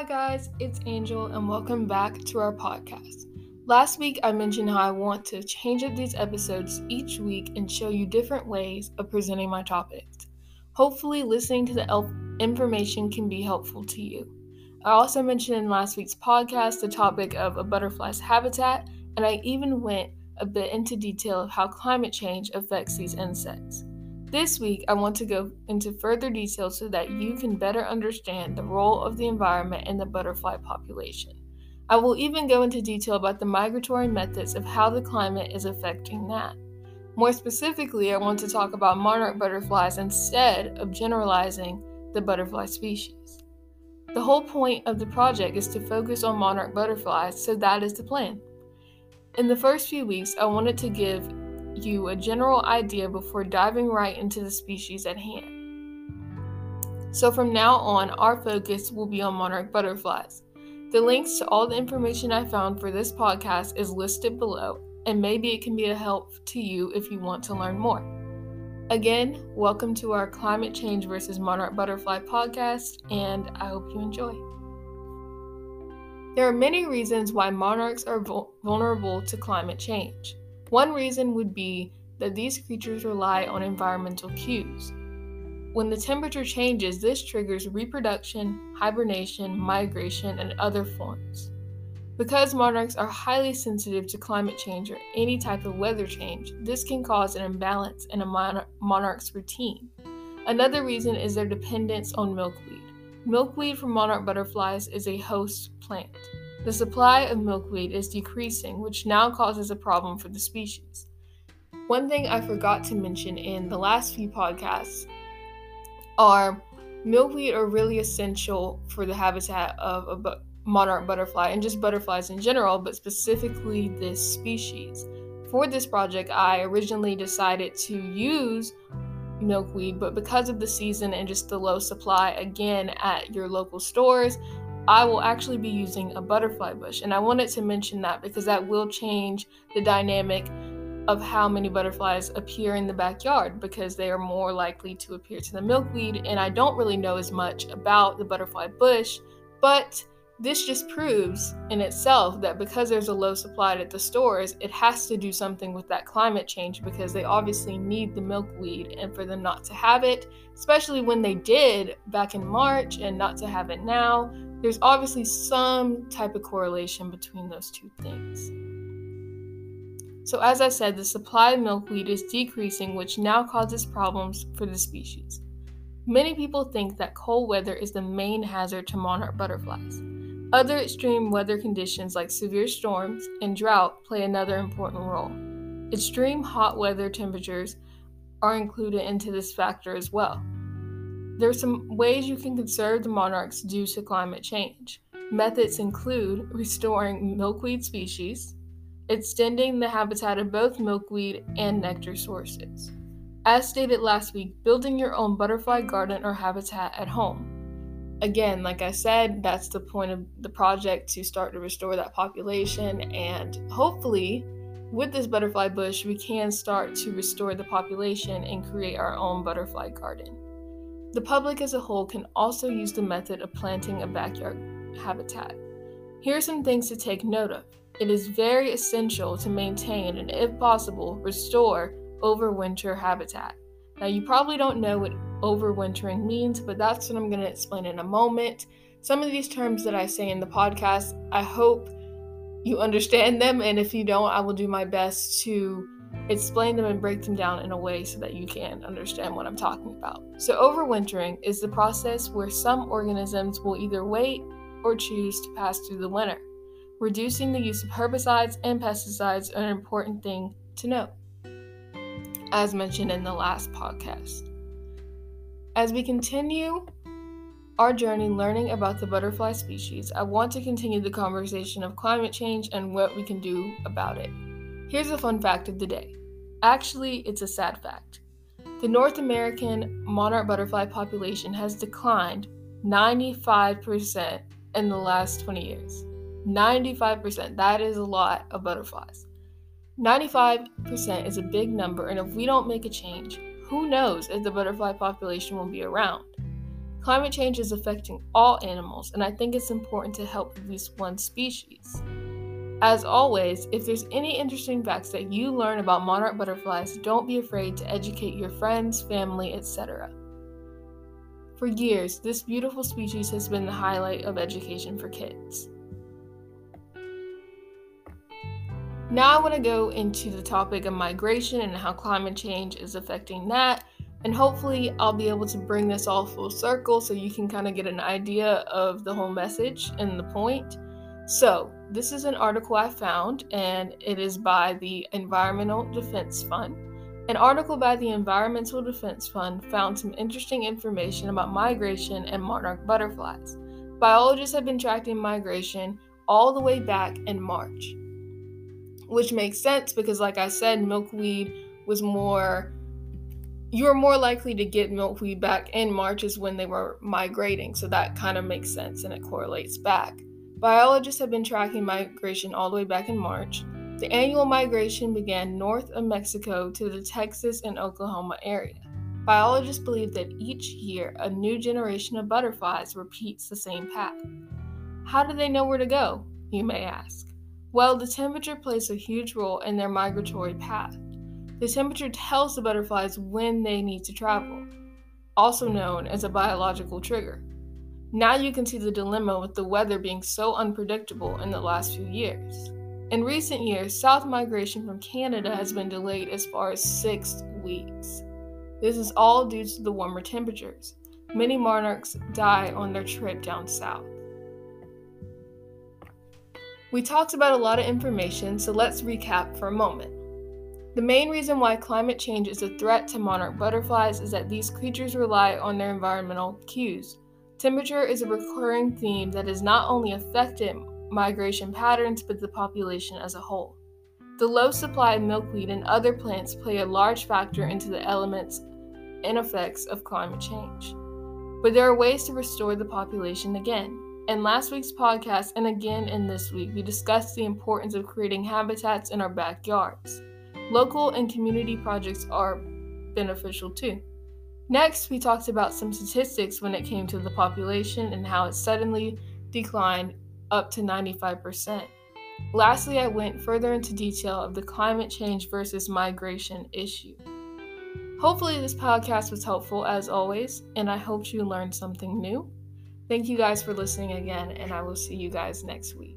Hi, guys, it's Angel, and welcome back to our podcast. Last week, I mentioned how I want to change up these episodes each week and show you different ways of presenting my topics. Hopefully, listening to the information can be helpful to you. I also mentioned in last week's podcast the topic of a butterfly's habitat, and I even went a bit into detail of how climate change affects these insects. This week, I want to go into further detail so that you can better understand the role of the environment in the butterfly population. I will even go into detail about the migratory methods of how the climate is affecting that. More specifically, I want to talk about monarch butterflies instead of generalizing the butterfly species. The whole point of the project is to focus on monarch butterflies, so that is the plan. In the first few weeks, I wanted to give you a general idea before diving right into the species at hand. So, from now on, our focus will be on monarch butterflies. The links to all the information I found for this podcast is listed below, and maybe it can be a help to you if you want to learn more. Again, welcome to our Climate Change versus Monarch Butterfly podcast, and I hope you enjoy. There are many reasons why monarchs are vulnerable to climate change. One reason would be that these creatures rely on environmental cues. When the temperature changes, this triggers reproduction, hibernation, migration, and other forms. Because monarchs are highly sensitive to climate change or any type of weather change, this can cause an imbalance in a monarch's routine. Another reason is their dependence on milkweed. Milkweed for monarch butterflies is a host plant. The supply of milkweed is decreasing, which now causes a problem for the species. One thing I forgot to mention in the last few podcasts are milkweed are really essential for the habitat of a bu- monarch butterfly and just butterflies in general, but specifically this species. For this project, I originally decided to use milkweed, but because of the season and just the low supply again at your local stores, I will actually be using a butterfly bush. And I wanted to mention that because that will change the dynamic of how many butterflies appear in the backyard because they are more likely to appear to the milkweed. And I don't really know as much about the butterfly bush, but this just proves in itself that because there's a low supply at the stores, it has to do something with that climate change because they obviously need the milkweed. And for them not to have it, especially when they did back in March and not to have it now, there's obviously some type of correlation between those two things. So, as I said, the supply of milkweed is decreasing, which now causes problems for the species. Many people think that cold weather is the main hazard to monarch butterflies. Other extreme weather conditions like severe storms and drought play another important role. Extreme hot weather temperatures are included into this factor as well. There are some ways you can conserve the monarchs due to climate change. Methods include restoring milkweed species, extending the habitat of both milkweed and nectar sources. As stated last week, building your own butterfly garden or habitat at home. Again, like I said, that's the point of the project to start to restore that population, and hopefully, with this butterfly bush, we can start to restore the population and create our own butterfly garden. The public as a whole can also use the method of planting a backyard habitat. Here are some things to take note of. It is very essential to maintain and, if possible, restore overwinter habitat. Now, you probably don't know what overwintering means, but that's what I'm going to explain in a moment. Some of these terms that I say in the podcast, I hope you understand them, and if you don't, I will do my best to explain them and break them down in a way so that you can understand what I'm talking about. So, overwintering is the process where some organisms will either wait or choose to pass through the winter. Reducing the use of herbicides and pesticides are an important thing to note, as mentioned in the last podcast. As we continue our journey learning about the butterfly species, I want to continue the conversation of climate change and what we can do about it. Here's a fun fact of the day. Actually, it's a sad fact. The North American monarch butterfly population has declined 95% in the last 20 years. 95%. That is a lot of butterflies. 95% is a big number, and if we don't make a change, who knows if the butterfly population will be around? Climate change is affecting all animals, and I think it's important to help at least one species. As always, if there's any interesting facts that you learn about monarch butterflies, don't be afraid to educate your friends, family, etc. For years, this beautiful species has been the highlight of education for kids. Now, I want to go into the topic of migration and how climate change is affecting that. And hopefully, I'll be able to bring this all full circle so you can kind of get an idea of the whole message and the point. So, this is an article I found, and it is by the Environmental Defense Fund. An article by the Environmental Defense Fund found some interesting information about migration and monarch butterflies. Biologists have been tracking migration all the way back in March, which makes sense because, like I said, milkweed was more you were more likely to get milkweed back in March is when they were migrating. So that kind of makes sense and it correlates back. Biologists have been tracking migration all the way back in March. The annual migration began north of Mexico to the Texas and Oklahoma area. Biologists believe that each year a new generation of butterflies repeats the same path. How do they know where to go, you may ask? Well, the temperature plays a huge role in their migratory path. The temperature tells the butterflies when they need to travel, also known as a biological trigger. Now you can see the dilemma with the weather being so unpredictable in the last few years. In recent years, south migration from Canada has been delayed as far as six weeks. This is all due to the warmer temperatures. Many monarchs die on their trip down south. We talked about a lot of information, so let's recap for a moment. The main reason why climate change is a threat to monarch butterflies is that these creatures rely on their environmental cues, Temperature is a recurring theme that has not only affected migration patterns but the population as a whole. The low supply of milkweed and other plants play a large factor into the elements and effects of climate change. But there are ways to restore the population again. In last week's podcast and again in this week, we discussed the importance of creating habitats in our backyards. Local and community projects are beneficial too. Next, we talked about some statistics when it came to the population and how it suddenly declined up to 95%. Lastly, I went further into detail of the climate change versus migration issue. Hopefully, this podcast was helpful as always, and I hope you learned something new. Thank you guys for listening again, and I will see you guys next week.